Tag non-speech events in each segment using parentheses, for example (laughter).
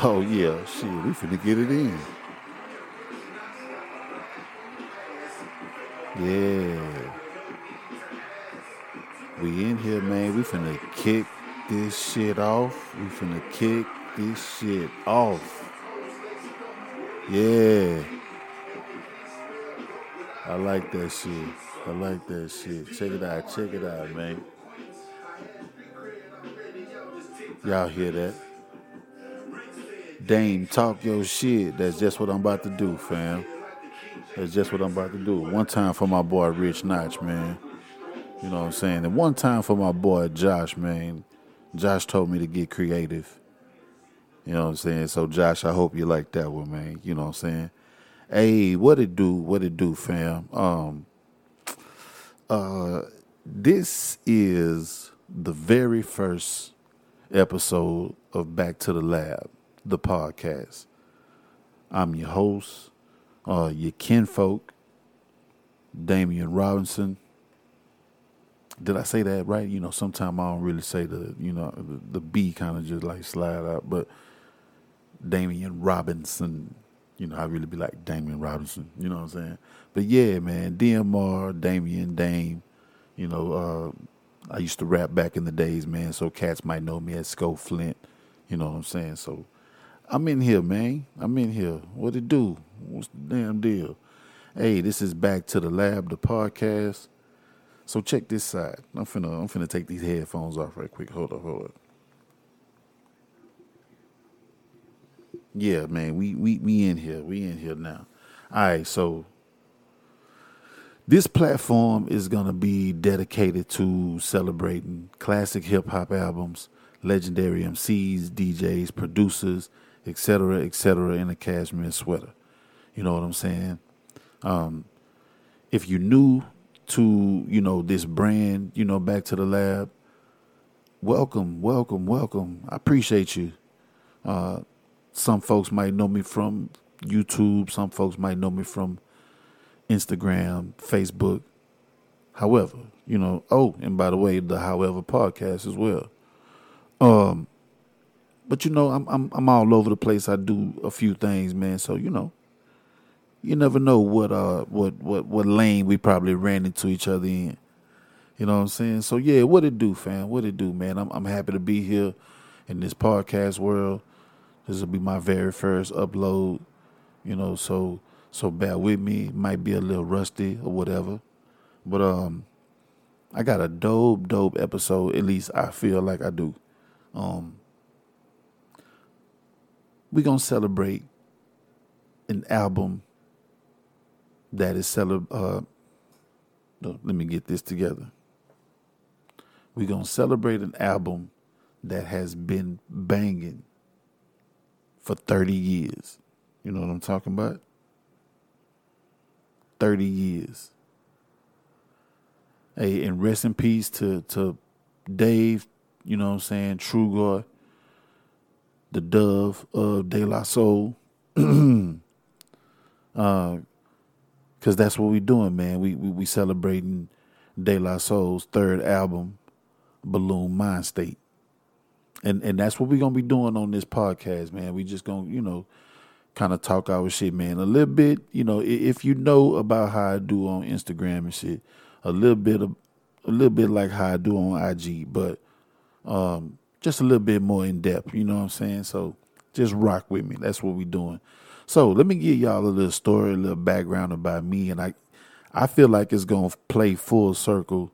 Oh yeah, shit, we finna get it in. Yeah. We in here, man. We finna kick this shit off. We finna kick this shit off. Yeah. I like that shit. I like that shit. Check it out. Check it out, man. Y'all hear that? Dame, talk your shit. That's just what I'm about to do, fam. That's just what I'm about to do. One time for my boy Rich Notch, man. You know what I'm saying? And one time for my boy Josh, man. Josh told me to get creative. You know what I'm saying? So Josh, I hope you like that one, man. You know what I'm saying? Hey, what it do? What it do, fam? Um uh this is the very first episode of Back to the Lab, the podcast. I'm your host, uh, your kinfolk, Damian Robinson. Did I say that right? You know, sometimes I don't really say the, you know, the, the B kind of just like slide out, but Damian Robinson, you know, I really be like Damian Robinson, you know what I'm saying? But yeah, man, DMR, Damian, Dame, you know, uh, I used to rap back in the days, man, so cats might know me as Sco Flint, you know what I'm saying? So I'm in here, man. I'm in here. What it do? What's the damn deal? Hey, this is back to the lab, the podcast. So check this side. I'm finna I'm finna take these headphones off right quick. Hold up, hold up. Yeah, man, we we we in here. We in here now. All right, so this platform is gonna be dedicated to celebrating classic hip hop albums, legendary MCs, DJs, producers, etc., etc. in a cashmere sweater. You know what I'm saying? Um, if you're new to you know this brand, you know back to the lab, welcome, welcome, welcome. I appreciate you. Uh, some folks might know me from YouTube. Some folks might know me from Instagram, Facebook. However, you know. Oh, and by the way, the However podcast as well. Um, but you know, I'm I'm I'm all over the place. I do a few things, man. So you know, you never know what uh what what what lane we probably ran into each other in. You know what I'm saying? So yeah, what it do, fam? What it do, man? I'm I'm happy to be here in this podcast world. This will be my very first upload. You know, so so bear with me. Might be a little rusty or whatever. But um I got a dope, dope episode. At least I feel like I do. Um we gonna celebrate an album that is celeb uh let me get this together. We're gonna celebrate an album that has been banging for 30 years. You know what I'm talking about? 30 years. Hey, and rest in peace to to Dave, you know what I'm saying, Trugoy, the dove of De La Soul. (clears throat) uh, Cause that's what we doing, man. We we, we celebrating De La Soul's third album, Buhloone Mindstate. And and that's what we're gonna be doing on this podcast, man. We just gonna, you know, kind of talk our shit, man. A little bit, you know, if you know about how I do on Instagram and shit, a little bit of a little bit like how I do on IG, but um just a little bit more in depth, you know what I'm saying? So just rock with me. That's what we doing. So let me give y'all a little story, a little background about me, and I, I feel like it's gonna play full circle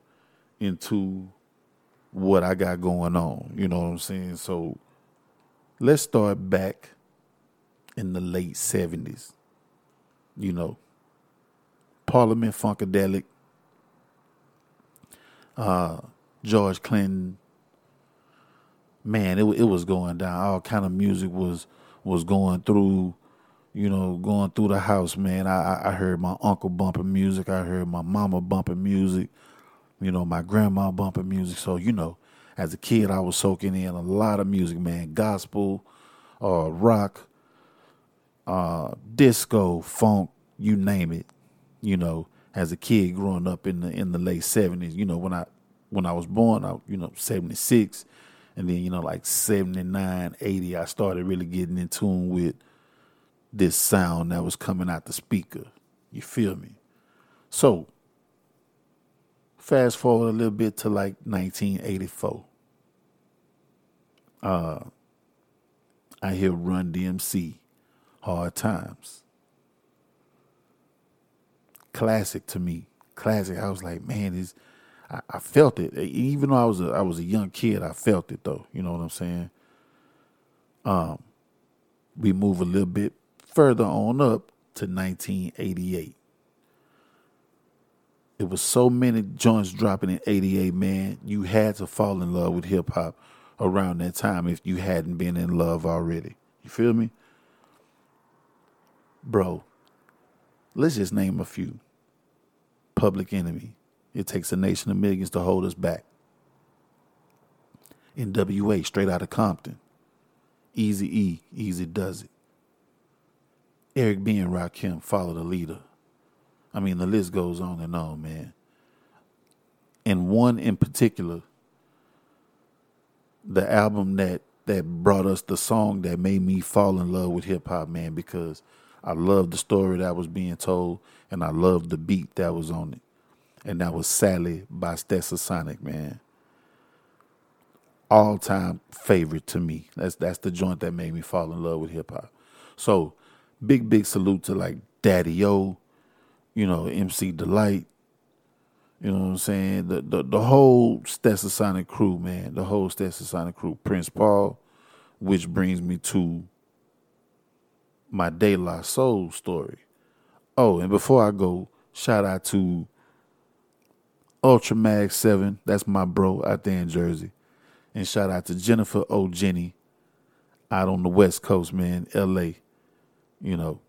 into what I got going on. You know what I'm saying? So let's start back in the late seventies. You know, Parliament Funkadelic, uh, George Clinton. Man, it it was going down. All kind of music was was going through you know, going through the house, man, I, I heard my uncle bumping music. I heard my mama bumping music. You know, my grandma bumping music. So, you know, as a kid, I was soaking in a lot of music, man. Gospel, uh, rock, uh, disco, funk, you name it. You know, as a kid growing up in the in the late seventies, you know, when I when I was born, I you know, seventy six, And then, you know, like 79, 80, I started really getting in tune with this sound that was coming out the speaker. You feel me? So, fast forward a little bit to like 1984. Uh, I hear Run DMC, Hard Times. Classic to me. Classic. I was like, man, this I, I felt it. Even though I was a I was a young kid, I felt it though. You know what I'm saying? Um, we move a little bit further on up to 1988. It was so many joints dropping in 88, man. You had to fall in love with hip hop around that time if you hadn't been in love already. You feel me? Bro, let's just name a few. Public Enemy, it takes a nation of millions to hold us back. NWA, straight out of Compton. Easy E, Eazy-Duz-It. Eric B. and Rakim, Follow the Leader. I mean, the list goes on and on, man. And one in particular, the album that that brought us the song that made me fall in love with hip hop, man, because I loved the story that was being told and I loved the beat that was on it and that was Sally by Stetsasonic, man. All time favorite to me. That's that's the joint that made me fall in love with hip hop. So big big salute to like Daddy O, you know MC Delite. You know what I'm saying? The the the whole Stetsasonic crew, man. The whole Stetsasonic crew. Prince Paul, which brings me to my De La Soul story. Oh, and before I go, shout out to Ultra Mag 7. That's my bro out there in Jersey. And shout out to Jennifer O. Jenny out on the West Coast, man, LA. You know,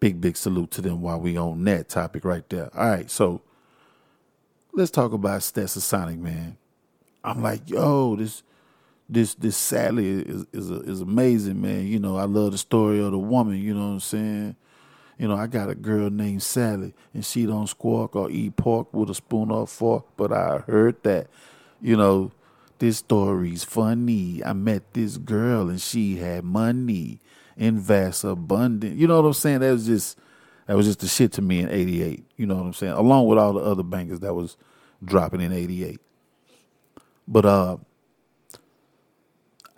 big, big salute to them while we on that topic right there. All right, so let's talk about Stetsasonic, man. I'm like, yo, this this this Sally is is, is amazing, man. You know, I love the story of the woman, you know what I'm saying? You know, I got a girl named Sally, and she don't squawk or eat pork with a spoon or fork. But I heard that, you know, this story's funny. I met this girl, and she had money in vast abundance. You know what I'm saying? That was just that was just the shit to me in '88. You know what I'm saying? Along with all the other bangers that was dropping in '88. But uh,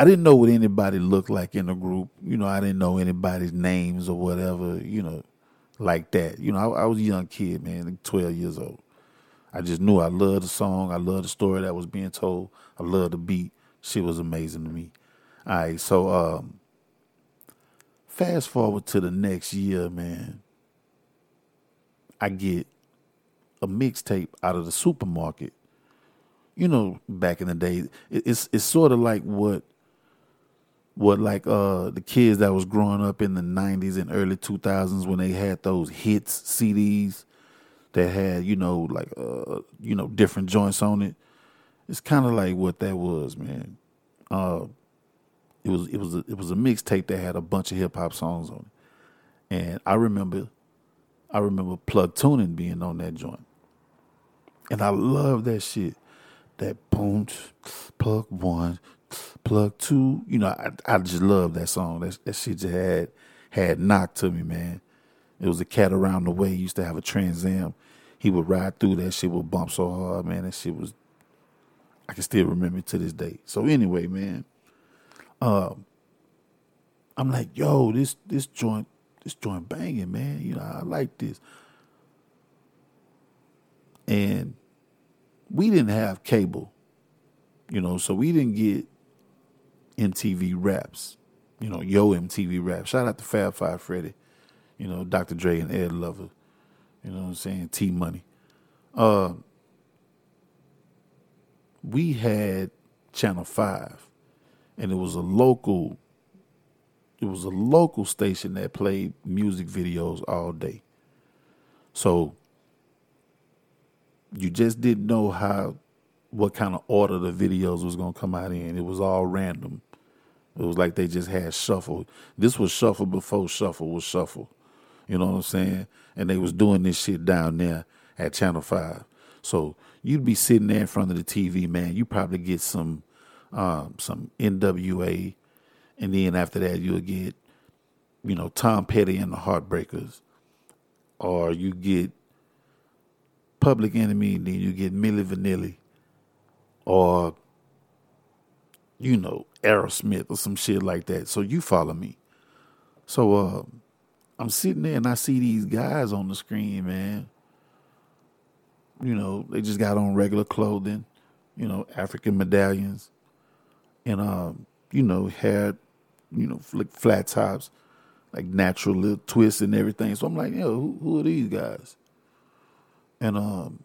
I didn't know what anybody looked like in the group. You know, I didn't know anybody's names or whatever. You know, like that. You know, I, I was a young kid, man, like 12 years old. I just knew I loved the song. I loved the story that was being told. I loved the beat. Shit was amazing to me. All right, so um, fast forward to the next year, man. I get a mixtape out of the supermarket. You know, back in the day, it's it's sort of like what what like uh the kids that was growing up in the 90s and early 2000s when they had those hits CDs that had you know like uh you know different joints on it? It's kind of like what that was man. Uh it was it was a, it was a mixtape that had a bunch of hip hop songs on it. And I remember I remember plug tuning being on that joint. And I love that shit. That boom plug one Plug two, you know, I, I just love that song. That, that shit just had had knocked to me, man. It was a cat around the way. He used to have a Trans Am. He would ride through that shit would bump so hard, man. That shit was I can still remember it to this day. So anyway, man, um, I'm like, yo, this this joint, this joint banging, man. You know, I like this. And we didn't have cable, you know, so we didn't get MTV Raps. You know, Yo MTV Raps. Shout out to Fab Five Freddy. You know, Dr. Dre and Ed Lover. You know what I'm saying? T Money. Uh, we had Channel Five, and it was a local. It was a local station that played music videos all day. So you just didn't know how what kind of order the videos was gonna come out in. It was all random. It was like they just had shuffle. This was shuffle before shuffle was shuffle. You know what I'm saying? And they was doing this shit down there at Channel Five. So you'd be sitting there in front of the TV, man. You probably get some um, some NWA, and then after that you'll get, you know, Tom Petty and the Heartbreakers, or you get Public Enemy, and then you get Milli Vanilli, or you know Aerosmith or some shit like that. So you follow me. So uh, I'm sitting there and I see these guys on the screen, man. You know, they just got on regular clothing, you know, African medallions, and um, you know, hair, you know, like flat tops, like natural little twists and everything. So I'm like, yo, who, who are these guys? And um,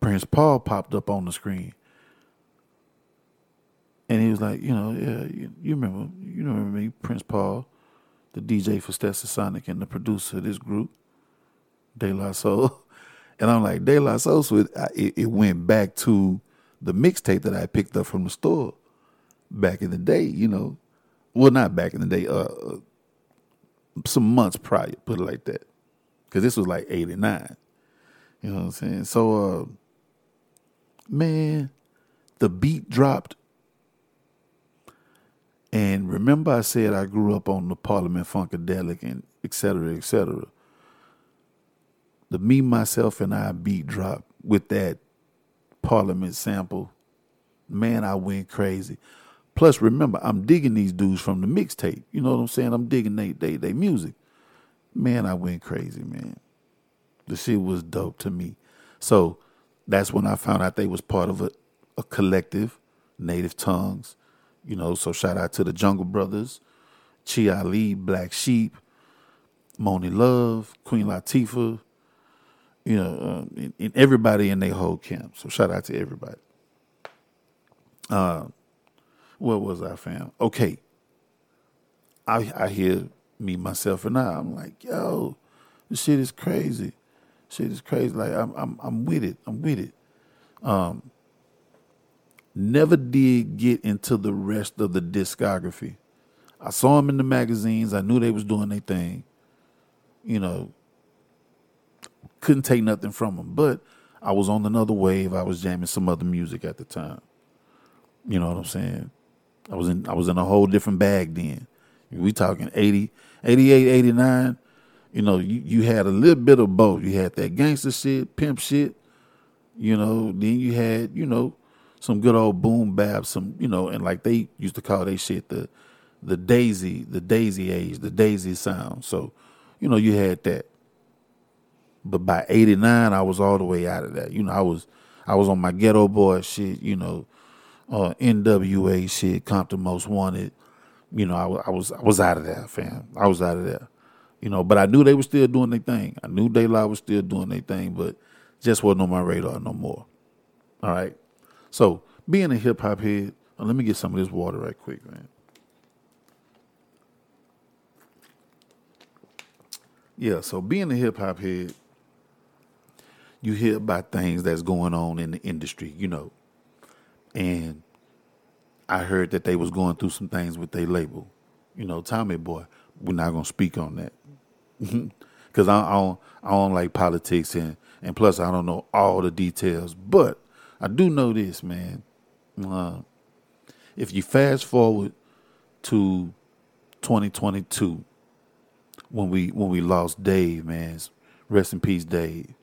Prince Paul popped up on the screen. And he was like, you know, yeah, you, you remember, you remember me, Prince Paul, the DJ for Stetsasonic and the producer of this group, De La Soul. (laughs) And I'm like, De La Soul, so it, it, it went back to the mixtape that I picked up from the store back in the day, you know. Well, not back in the day, uh, uh some months prior, put it like that. Because this was like 89. You know what I'm saying? So, uh, man, the beat dropped and remember, I said I grew up on the Parliament Funkadelic and et cetera, et cetera. The me, myself, and I beat drop with that Parliament sample. Man, I went crazy. Plus, remember, I'm digging these dudes from the mixtape. You know what I'm saying? I'm digging they they they music. Man, I went crazy, man. The shit was dope to me. So that's when I found out they was part of a, a collective, Native Tongues. You know, so shout out to the Jungle Brothers, Chi Ali, Black Sheep, Monie Love, Queen Latifah, you know, uh, and, and everybody in their whole camp. So shout out to everybody. Uh, what was I, fam? Okay. I I hear me, myself, and I. I'm like, yo, this shit is crazy. Shit is crazy. Like I'm I'm I'm with it. I'm with it. Um, Never did get into the rest of the discography. I saw them in the magazines. I knew they was doing their thing. You know, couldn't take nothing from them. But I was on another wave. I was jamming some other music at the time. You know what I'm saying? I was in I was in a whole different bag then. We talking 80, 88, 89. You know, you, you had a little bit of both. You had that gangster shit, pimp shit. You know, then you had, you know, some good old boom bap, some you know, and like they used to call they shit the the daisy, the daisy age, the daisy sound. So, you know, you had that. But by eighty nine, I was all the way out of that. You know, I was I was on my Geto Boy shit. You know, uh, NWA shit, Compton Most Wanted. You know, I, I was I was out of there, fam. I was out of there. You know, but I knew they were still doing their thing. I knew La was still doing their thing, but just wasn't on my radar no more. All right. So being a hip hop head, uh, let me get some of this water right quick, man. Yeah, so being a hip hop head, you hear about things that's going on in the industry, you know. And I heard that they was going through some things with their label. You know, Tommy Boy, we're not gonna speak on that. (laughs) Cause I, I, don't I don't like politics and and plus I don't know all the details. But I do know this, man. Uh, if you fast forward to 2022, when we when we lost Dave, man, rest in peace, Dave.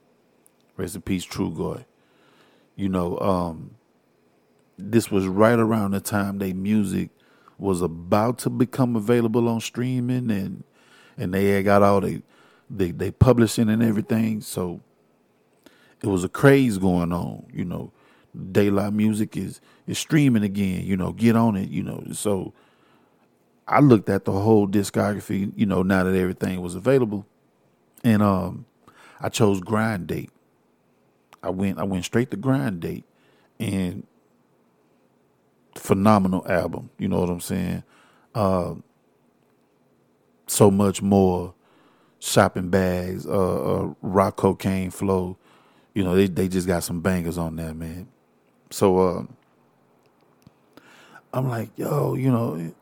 Rest in peace, Trugoy. You know, um, this was right around the time they music was about to become available on streaming and and they had got all they they they publishing and everything. So it was a craze going on, you know. La Music is is streaming again. You know, get on it. You know, so I looked at the whole discography. You know, now that everything was available, and um, I chose Grind Date. I went I went straight to Grind Date, and phenomenal album. You know what I'm saying? Uh, so much more shopping bags, uh, uh, Rock Co.Kane Flow. You know, they they just got some bangers on there, man. So uh, I'm like, yo, you know,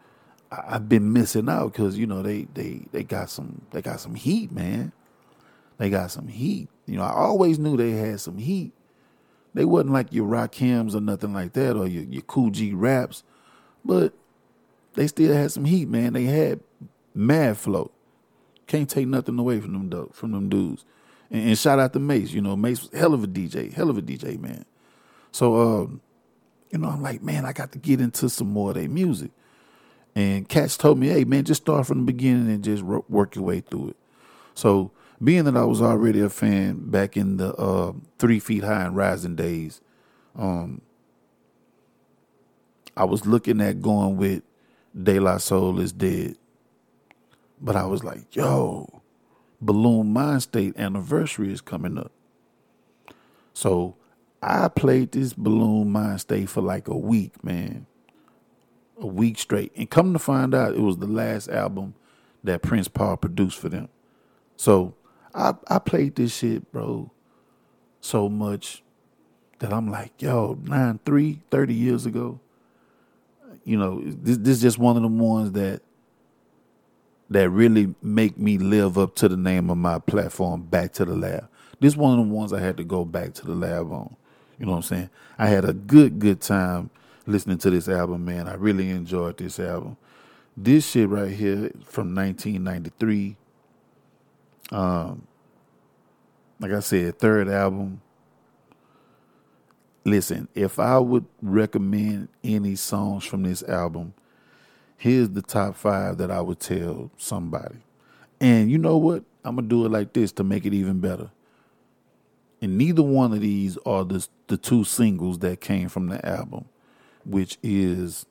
I, have been missing out because you know they they they got some they got some heat, man. They got some heat. You know, I always knew they had some heat, They wasn't like your Rakims or nothing like that or your, your Kool G raps, but they still had some heat, man. They had mad flow. Can't take nothing away from them from them dudes. And, and, shout out to Mace. You know, Mace was hell of a DJ, hell of a DJ, man. So um, you know, I'm like, man, I got to get into some more of their music. And Cats told me, hey, man, just start from the beginning and just work your way through it. So, being that I was already a fan back in the uh, Three Feet High and Rising days, um, I was looking at going with De La Soul is Dead. But I was like, yo, Buhloone Mindstate anniversary is coming up. So I played this Buhloone Mindstate for like a week, man. A week straight. And come to find out, it was the last album that Prince Paul produced for them. So I I played this shit, bro, so much that I'm like, yo, 9 3, 30 years ago. You know, this this is just one of the ones that that really make me live up to the name of my platform, Back to the Lab. This one of the ones I had to go back to the lab on. You know what I'm saying? I had a good, good time listening to this album, man. I really enjoyed this album. This shit right here from 1993. Um, like I said, third album. Listen, if I would recommend any songs from this album, here's the top five that I would tell somebody. And you know what? I'm gonna do it like this to make it even better and neither one of these are the the two singles that came from the album, which is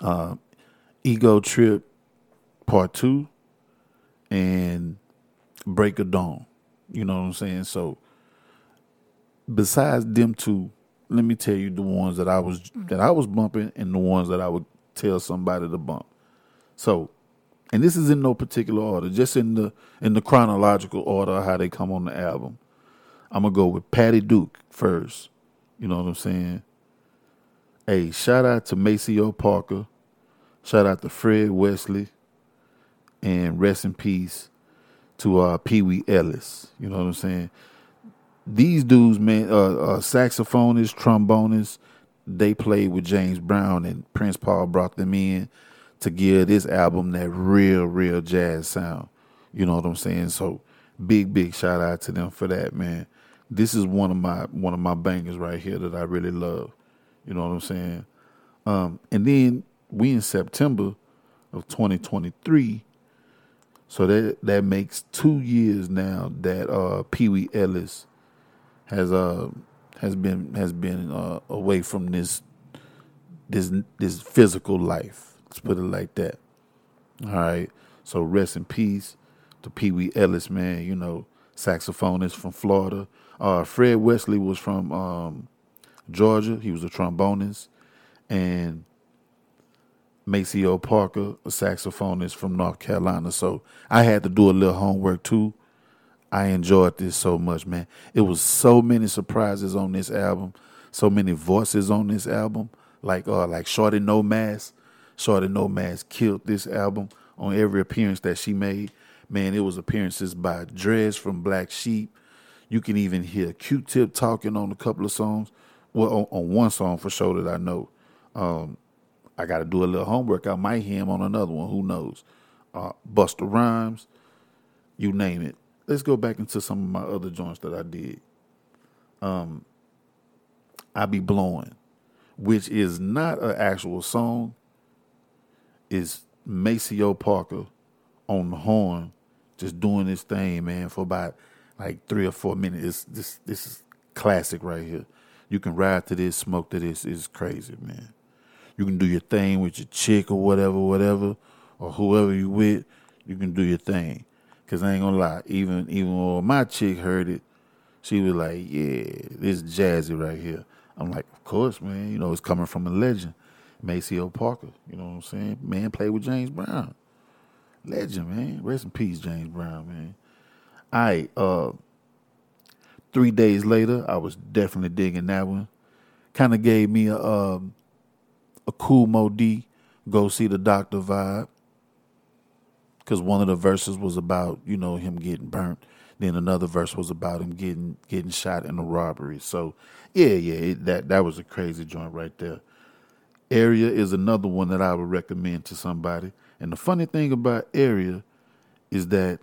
uh, Ego Trip Part Two and Break of Dawn. You know what I'm saying? So besides them two, let me tell you the ones that I was that I was bumping and the ones that I would tell somebody to bump. So, and this is in no particular order, just in the in the chronological order how they come on the album. I'm gonna go with Patti Dooke first. You know what I'm saying? Hey, shout out to Maceo Parker. Shout out to Fred Wesley. And rest in peace to uh, Pee Wee Ellis. You know what I'm saying? These dudes, man, uh, uh, saxophonists, trombonists, they played with James Brown, and Prince Paul brought them in to give this album that real, real jazz sound. You know what I'm saying? So big, big shout out to them for that, man this is one of my one of my bangers right here that I really love. You know what I'm saying? Um, and then we in September of 2023, so that that makes two years now that uh, Pee Wee Ellis has uh has been has been uh, away from this this this physical life. Let's put it like that. All right. So rest in peace to Pee Wee Ellis, man. You know, saxophonist from Florida. Uh, Fred Wesley was from um, Georgia. He was a trombonist, and Maceo Parker, a saxophonist from North Carolina. So I had to do a little homework too. I enjoyed this so much, man. It was so many surprises on this album, so many voices on this album. Like uh, like Shortie No Mass. Shortie No Mass killed this album on every appearance that she made. Man, it was appearances by Dres from Black Sheep, you can even hear Q-Tip talking on a couple of songs. Well, on, on one song for sure that I know. Um, I got to do a little homework. I might hear him on another one. Who knows? Uh, Busta Rhymes, you name it. Let's go back into some of my other joints that I did. Um, I be blowing, which is not an actual song. Is Maceo Parker on the horn, just doing this thing, man, for about like three or four minutes. this this is classic right here. You can ride to this, smoke to this. It's crazy, man. You can do your thing with your chick or whatever, whatever, or whoever you with. You can do your thing. Cause I ain't gonna lie, even even when my chick heard it, she was like, "Yeah, this jazzy right here." I'm like, "Of course, man. You know, it's coming from a legend, Maceo Parker. You know what I'm saying? Man, played with James Brown, legend, man. Rest in peace, James Brown, man. I uh three days later, I was definitely digging that one. Kind of gave me a um, a Kool Moe Dee go see the doctor vibe. Cause one of the verses was about, you know, him getting burnt. Then another verse was about him getting getting shot in a robbery. So yeah, yeah, it, that that was a crazy joint right there. Area is another one that I would recommend to somebody. And the funny thing about Area is that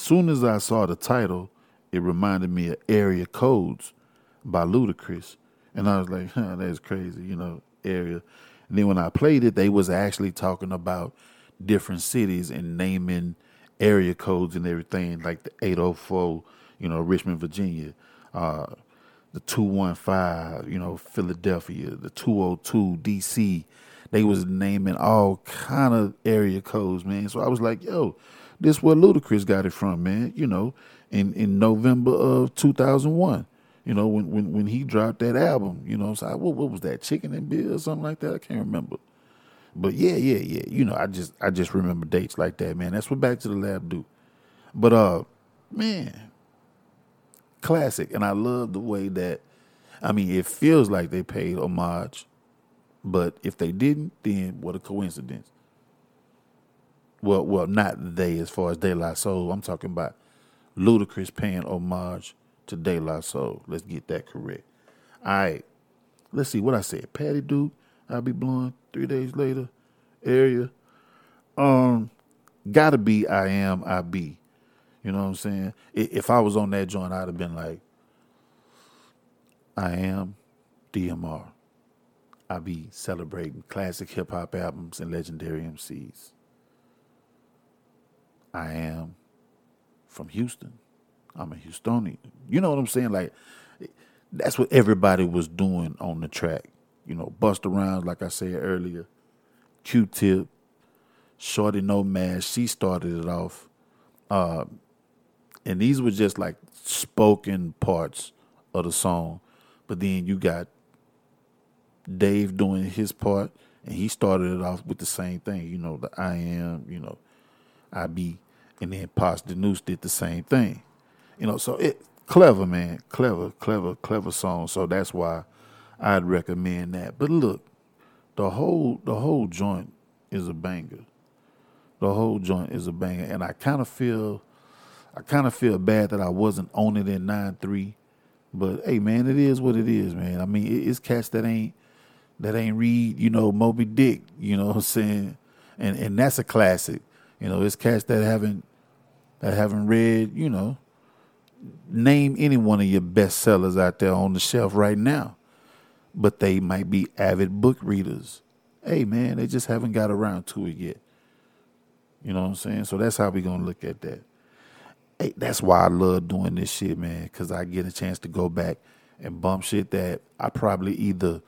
soon as I saw the title, it reminded me of Area Codes by Ludacris. And I was like, huh, that's crazy, you know, Area. And then when I played it, they was actually talking about different cities and naming area codes and everything, like the 804, you know, Richmond, Virginia, uh, the 215, you know, Philadelphia, the 202, DC. They was naming all kind of area codes, man. So I was like, yo, this where Ludacris got it from, man. You know, in, in November of 2001 you know, when when when he dropped that album, you know, so I, what what was that, Chicken and Bill or something like that? I can't remember. But yeah, yeah, yeah. You know, I just I just remember dates like that, man. That's what Back to the Lab do. But uh, man, classic, and I love the way that. I mean, it feels like they paid homage, but if they didn't, then what a coincidence. Well, well, not they as far as De La Soul. I'm talking about Ludacris paying homage to De La Soul. Let's get that correct. All right. Let's see what I said. Patti Dooke, I'll be blowing three days later. Area. Um, gotta be I am, I be. You know what I'm saying? If I was on that joint, I'd have been like, I am DMR. I be celebrating classic hip hop albums and legendary MCs. I am from Houston. I'm a Houstonian. You know what I'm saying? Like that's what everybody was doing on the track. You know, Busta Rhymes, like I said earlier, Q-Tip, Shortie No Mass. She started it off, uh, and these were just like spoken parts of the song. But then you got Dave doing his part, and he started it off with the same thing. You know, the I am. You know, I be, and then Posdnuos did the same thing. You know, so it clever, man, clever, clever, clever song. So that's why I'd recommend that. But look, the whole the whole joint is a banger. The whole joint is a banger, and I kind of feel, I kind of feel bad that I wasn't on it in nine three. But hey, man, it is what it is, man. I mean, it's cats that ain't that ain't read, you know, Moby Dick. You know what I'm saying? And and that's a classic. You know, it's cats that haven't that haven't read, you know, name any one of your best sellers out there on the shelf right now, but they might be avid book readers. Hey, man, they just haven't got around to it yet. You know what I'm saying? So that's how we're gonna look at that. Hey, that's why I love doing this shit, man, because I get a chance to go back and bump shit that I probably either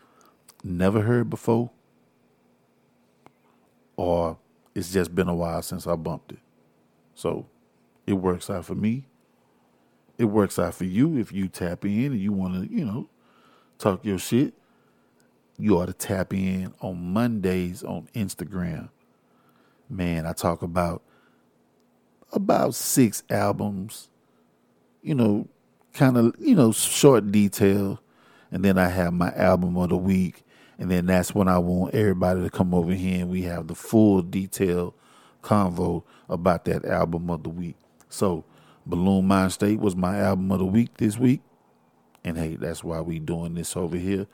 never heard before or it's just been a while since I bumped it. So it works out for me it works out for you if you tap in and you want to, you know, talk your shit. You ought to tap in on Mondays on Instagram. Man, I talk about about six albums, you know, kind of, you know, short detail. And then I have my album of the week. And then that's when I want everybody to come over here and we have the full detail convo about that album of the week. So Buhloone Mindstate was my album of the week this week. And hey, that's why we doing this over here.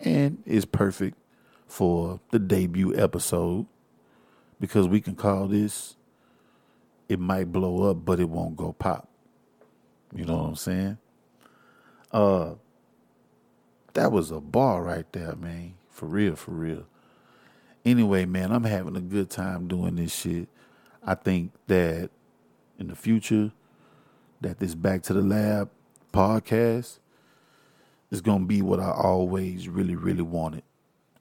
And it's perfect for the debut episode because we can call this it might blow up, but it won't go pop. You know what I'm saying? Uh that was a bar right there, man. For real, for real. Anyway, man, I'm having a good time doing this shit. I think that in the future, that this Back to the Lab podcast is going to be what I always really, really wanted.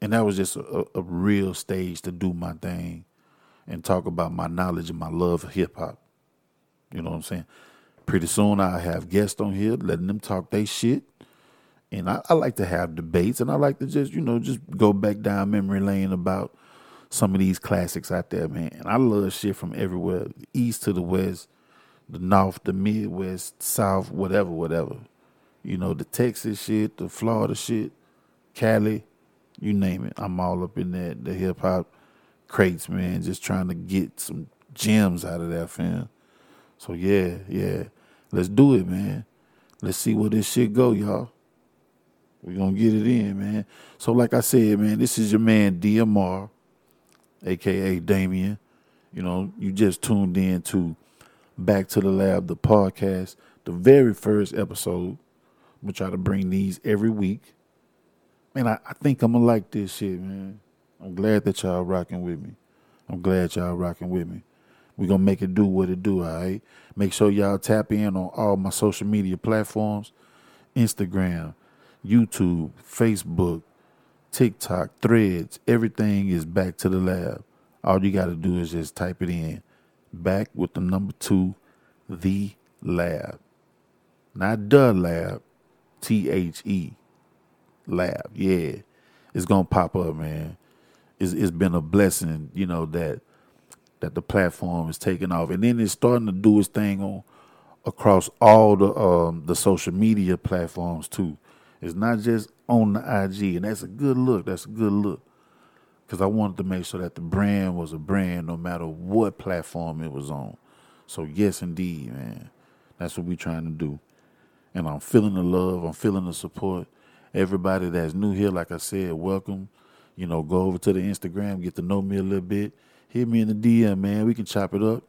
And that was just a, a real stage to do my thing and talk about my knowledge and my love of hip hop. You know what I'm saying? Pretty soon I have guests on here letting them talk their shit. And I, I, like to have debates and I like to just, you know, just go back down memory lane about some of these classics out there, man. And I love shit from everywhere, east to the west, the North, the Midwest, South, whatever, whatever. You know, the Texas shit, the Florida shit, Cali, you name it. I'm all up in that, the hip hop crates, man, just trying to get some gems out of that, fam. So yeah, yeah. Let's do it, man. Let's see where this shit go, y'all. We're gonna get it in, man. So, like I said, man, this is your man DMR, aka Damien. You know, you just tuned in to Back to the Lab, the podcast, the very first episode. I'm gonna try to bring these every week. Man, I, I think I'm gonna like this shit, man. I'm glad that y'all rocking with me. I'm glad y'all rocking with me. We're gonna make it do what it do, all right? Make sure y'all tap in on all my social media platforms Instagram, YouTube, Facebook, TikTok, threads, everything is back to the lab. All you gotta do is just type it in. Back with the number two, the lab. Not the lab, T H E lab. Yeah. It's gonna pop up, man. It's it's been a blessing, you know, that that the platform is taking off. And then it's starting to do its thing on across all the um, the social media platforms too. It's not just on the IG, and that's a good look. That's a good look because I wanted to make sure that the brand was a brand no matter what platform it was on. So yes, indeed, man, that's what we're trying to do. And I'm feeling the love. I'm feeling the support. Everybody that's new here, like I said, welcome. You know, go over to the Instagram, get to know me a little bit. Hit me in the DM, man. We can chop it up.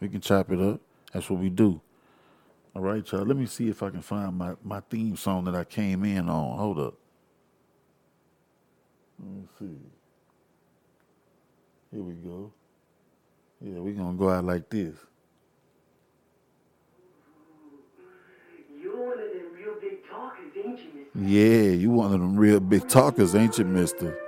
We can chop it up. That's what we do. All right, y'all. Let me see if I can find my, my theme song that I came in on. Hold up. Let me see. Here we go. Yeah, we're going to go out like this. You're one of them real big talkers, ain't you, mister? Yeah, you one of them real big talkers, ain't you, mister?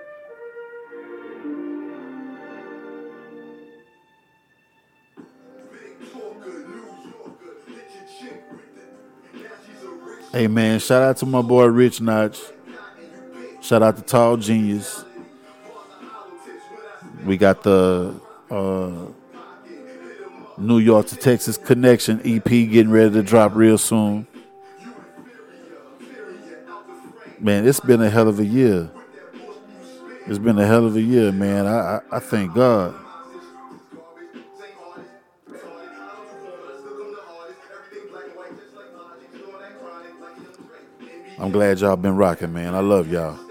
Hey man, shout out to my boy Rich Notch. Shout out to Tall Genius. We got the uh, New York to Texas Connection EP getting ready to drop real soon. Man, it's been a hell of a year. It's been a hell of a year, man. I I, I thank God. I'm glad y'all been rocking, man. I love y'all.